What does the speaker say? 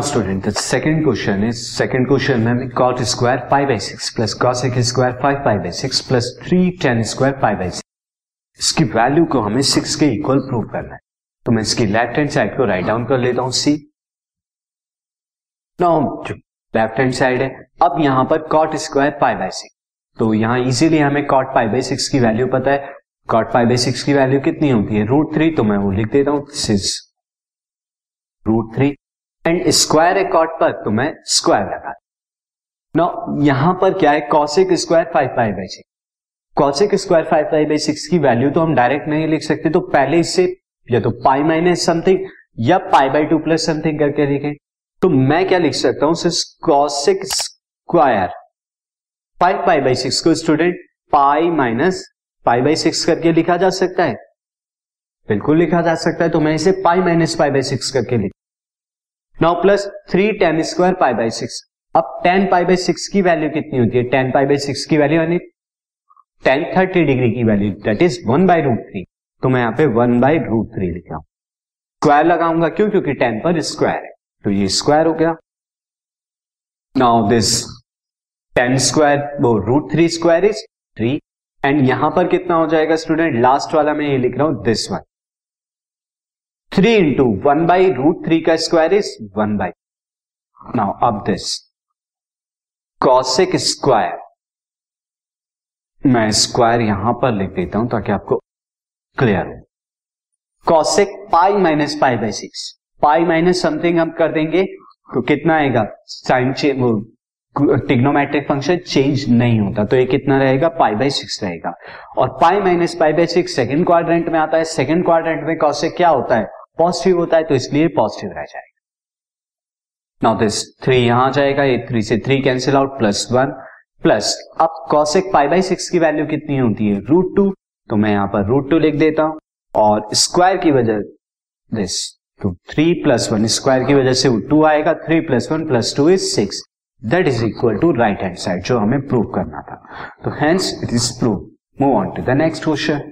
Student, the second question is, second question में हमें cot square pi by six plus cosec square five pi by six plus three tan square pi by six. इसकी value को हमें six के equal prove करना है। तो मैं इसकी लेफ़्ट हैंड साइड को राइट डाउन कर लेता हूँ see now left hand side है अब यहाँ पर cot square pi by six तो यहाँ इजीली हमें कॉट पाई बाय सिक्स की वैल्यू पता है। कॉट पाई बाय सिक्स की वैल्यू कितनी होती है? रूट थ्री तो मैं वो लिख देता हूँ this is root three and square cot पर तो मैं स्क्वायर लगा नो यहाँ पर क्या है? Cosec square five pi by six cosec square five pi by six की वैल्यू तो हम डायरेक्ट नहीं लिख सकते तो पहले इससे या तो पाई माइनस समथिंग या pi by two plus something करके लिखें। तो मैं क्या लिख सकता हूँ? Cosec square five pi by six को student pi minus pi by six करके लिखा जा सकता है। बिल्कुल लिखा जा सकता है तो मैं इसे pi minus pi by six करके लिख now plus three tan square pi by six अब टेन पाई बाई सिक्स की वैल्यू कितनी होती है? टेन पाई बाई सिक्स की वैल्यू यानी टेन थर्टी डिग्री की value that is one by root three तो मैं यहाँ पे वन बाई रूट थ्री लिखा हूँ। स्क्वायर लगाऊँगा क्यों? क्योंकि टेन पर स्क्वायर है। तो ये स्क्वायर हो गया। नाउ दिस टेन स्क्वायर वो root three square is three and यहाँ पर कितना हो जाएगा स्टूडेंट लास्ट वाला मैं ये लिख रहा हूँ this one three into one by root three का square is one by now अब दिस कॉसिक स्क्वायर मैं स्क्वायर यहाँ पर लिख देता हूँ ताकि आपको क्लियर हो। Cosec pi minus pi by six pi minus something हम कर देंगे तो कितना आएगा? साइन चेंज वो टिग्नोमेट्रिक फ़ंक्शन चेंज नहीं होता तो ये कितना रहेगा? पाई बाई सिक्स रहेगा। और pi minus pi by six second quadrant में आता है। सेकेंड क्वाड्रेंट में कॉसिक क्या होता है? पॉजिटिव होता है तो इसलिए पॉजिटिव रह जाएगा। नाउ दिस थ्री यहाँ जाएगा, ये थ्री से three cancel out plus one plus अब कॉसेक पाई बाई सिक्स की वैल्यू कितनी होती है? रूट टू तो मैं यहाँ पर रूट टू लिख देता हूँ, और स्क्वायर की वजह दिस तो थ्री प्लस वन स्क्वायर की वजह से वो टू आएगा three plus one plus two is six that is equal to right hand side जो हमें प्रूव करना था। तो hence it is prove move on to the next question